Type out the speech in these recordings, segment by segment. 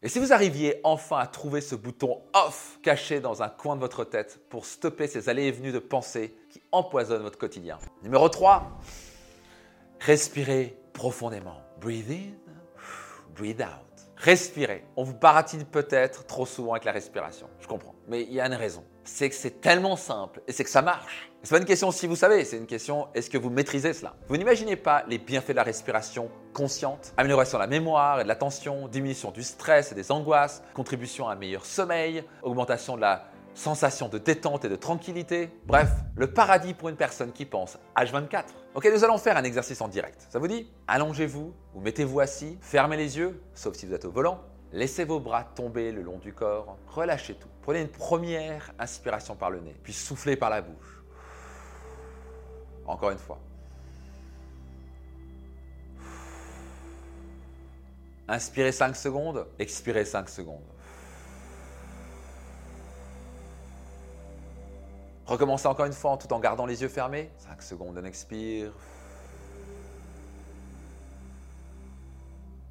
Et si vous arriviez enfin à trouver ce bouton off caché dans un coin de votre tête pour stopper ces allées et venues de pensées qui empoisonnent votre quotidien? Numéro 3, respirez profondément. Breathe in, breathe out. Respirez. On vous baratine peut-être trop souvent avec la respiration. Je comprends. Mais il y a une raison. C'est que c'est tellement simple et c'est que ça marche. C'est pas une question si vous savez, c'est une question est-ce que vous maîtrisez cela? Vous n'imaginez pas les bienfaits de la respiration consciente Amélioration de la mémoire et de l'attention, diminution du stress et des angoisses, contribution à un meilleur sommeil, augmentation de la sensation de détente et de tranquillité. Bref, le paradis pour une personne qui pense H24. Ok, nous allons faire un exercice en direct. Ça vous dit? Allongez-vous ou mettez-vous assis, fermez les yeux, sauf si vous êtes au volant. Laissez vos bras tomber le long du corps, relâchez tout. Prenez une première inspiration par le nez, puis soufflez par la bouche. Encore une fois. Inspirez 5 secondes, expirez 5 secondes. Recommencez encore une fois tout en gardant les yeux fermés. 5 secondes, on expire.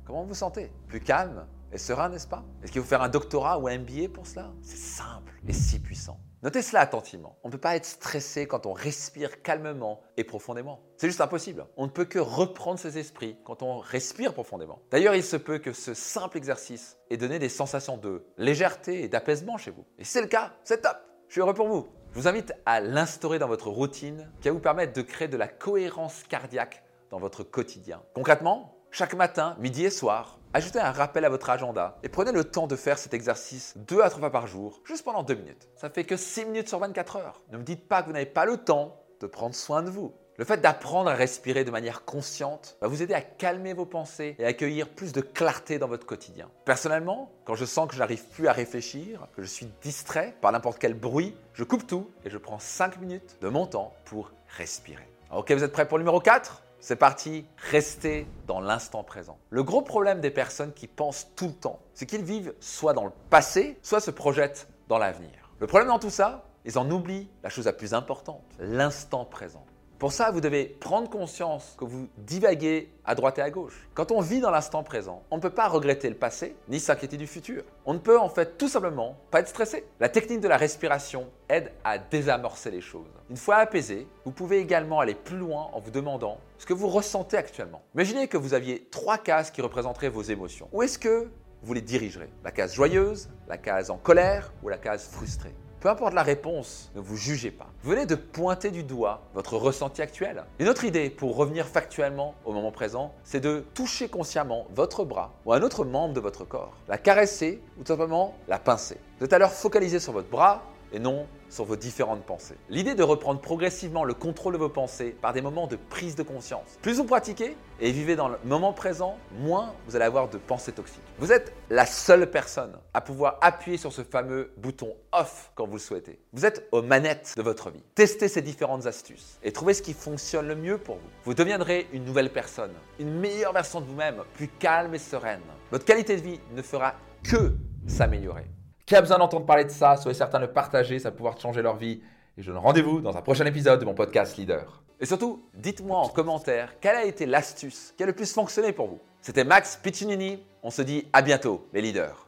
Comment vous sentez? Plus calme? Et serein, n'est-ce pas? Est-ce qu'il faut faire un doctorat ou un MBA pour cela? C'est simple et si puissant. Notez cela attentivement. On ne peut pas être stressé quand on respire calmement et profondément. C'est juste impossible. On ne peut que reprendre ses esprits quand on respire profondément. D'ailleurs, il se peut que ce simple exercice ait donné des sensations de légèreté et d'apaisement chez vous. Et si c'est le cas, c'est top. Je suis heureux pour vous. Je vous invite à l'instaurer dans votre routine qui va vous permettre de créer de la cohérence cardiaque dans votre quotidien. Concrètement, chaque matin, midi et soir, ajoutez un rappel à votre agenda et prenez le temps de faire cet exercice deux à trois fois par jour, juste pendant deux minutes. Ça fait que 6 minutes sur 24 heures. Ne me dites pas que vous n'avez pas le temps de prendre soin de vous. Le fait d'apprendre à respirer de manière consciente va vous aider à calmer vos pensées et à accueillir plus de clarté dans votre quotidien. Personnellement, quand je sens que je n'arrive plus à réfléchir, que je suis distrait par n'importe quel bruit, je coupe tout et je prends 5 minutes de mon temps pour respirer. Ok, vous êtes prêts pour le numéro 4 c'est parti, restez dans l'instant présent. Le gros problème des personnes qui pensent tout le temps, c'est qu'ils vivent soit dans le passé, soit se projettent dans l'avenir. Le problème dans tout ça, ils en oublient la chose la plus importante, l'instant présent. Pour ça, vous devez prendre conscience que vous divaguez à droite et à gauche. Quand on vit dans l'instant présent, on ne peut pas regretter le passé ni s'inquiéter du futur. On ne peut en fait tout simplement pas être stressé. La technique de la respiration aide à désamorcer les choses. Une fois apaisé, vous pouvez également aller plus loin en vous demandant ce que vous ressentez actuellement. Imaginez que vous aviez trois cases qui représenteraient vos émotions. Où est-ce que vous les dirigerez? La case joyeuse, la case en colère ou la case frustrée? Peu importe la réponse, ne vous jugez pas. Venez de pointer du doigt votre ressenti actuel. Une autre idée pour revenir factuellement au moment présent, c'est de toucher consciemment votre bras ou un autre membre de votre corps. La caresser ou tout simplement la pincer. Vous êtes alors focalisé sur votre bras et non sur vos différentes pensées. L'idée de reprendre progressivement le contrôle de vos pensées par des moments de prise de conscience. Plus vous pratiquez et vivez dans le moment présent, moins vous allez avoir de pensées toxiques. Vous êtes la seule personne à pouvoir appuyer sur ce fameux bouton off quand vous le souhaitez. Vous êtes aux manettes de votre vie. Testez ces différentes astuces et trouvez ce qui fonctionne le mieux pour vous. Vous deviendrez une nouvelle personne, une meilleure version de vous-même, plus calme et sereine. Votre qualité de vie ne fera que s'améliorer. Qui a besoin d'entendre parler de ça Soyez certain de le partager, ça va pouvoir changer leur vie. Et je donne rendez-vous dans un prochain épisode de mon podcast Leader. Et surtout, dites-moi en commentaire quelle a été l'astuce qui a le plus fonctionné pour vous? C'était Max Piccinini. On se dit à bientôt, les leaders.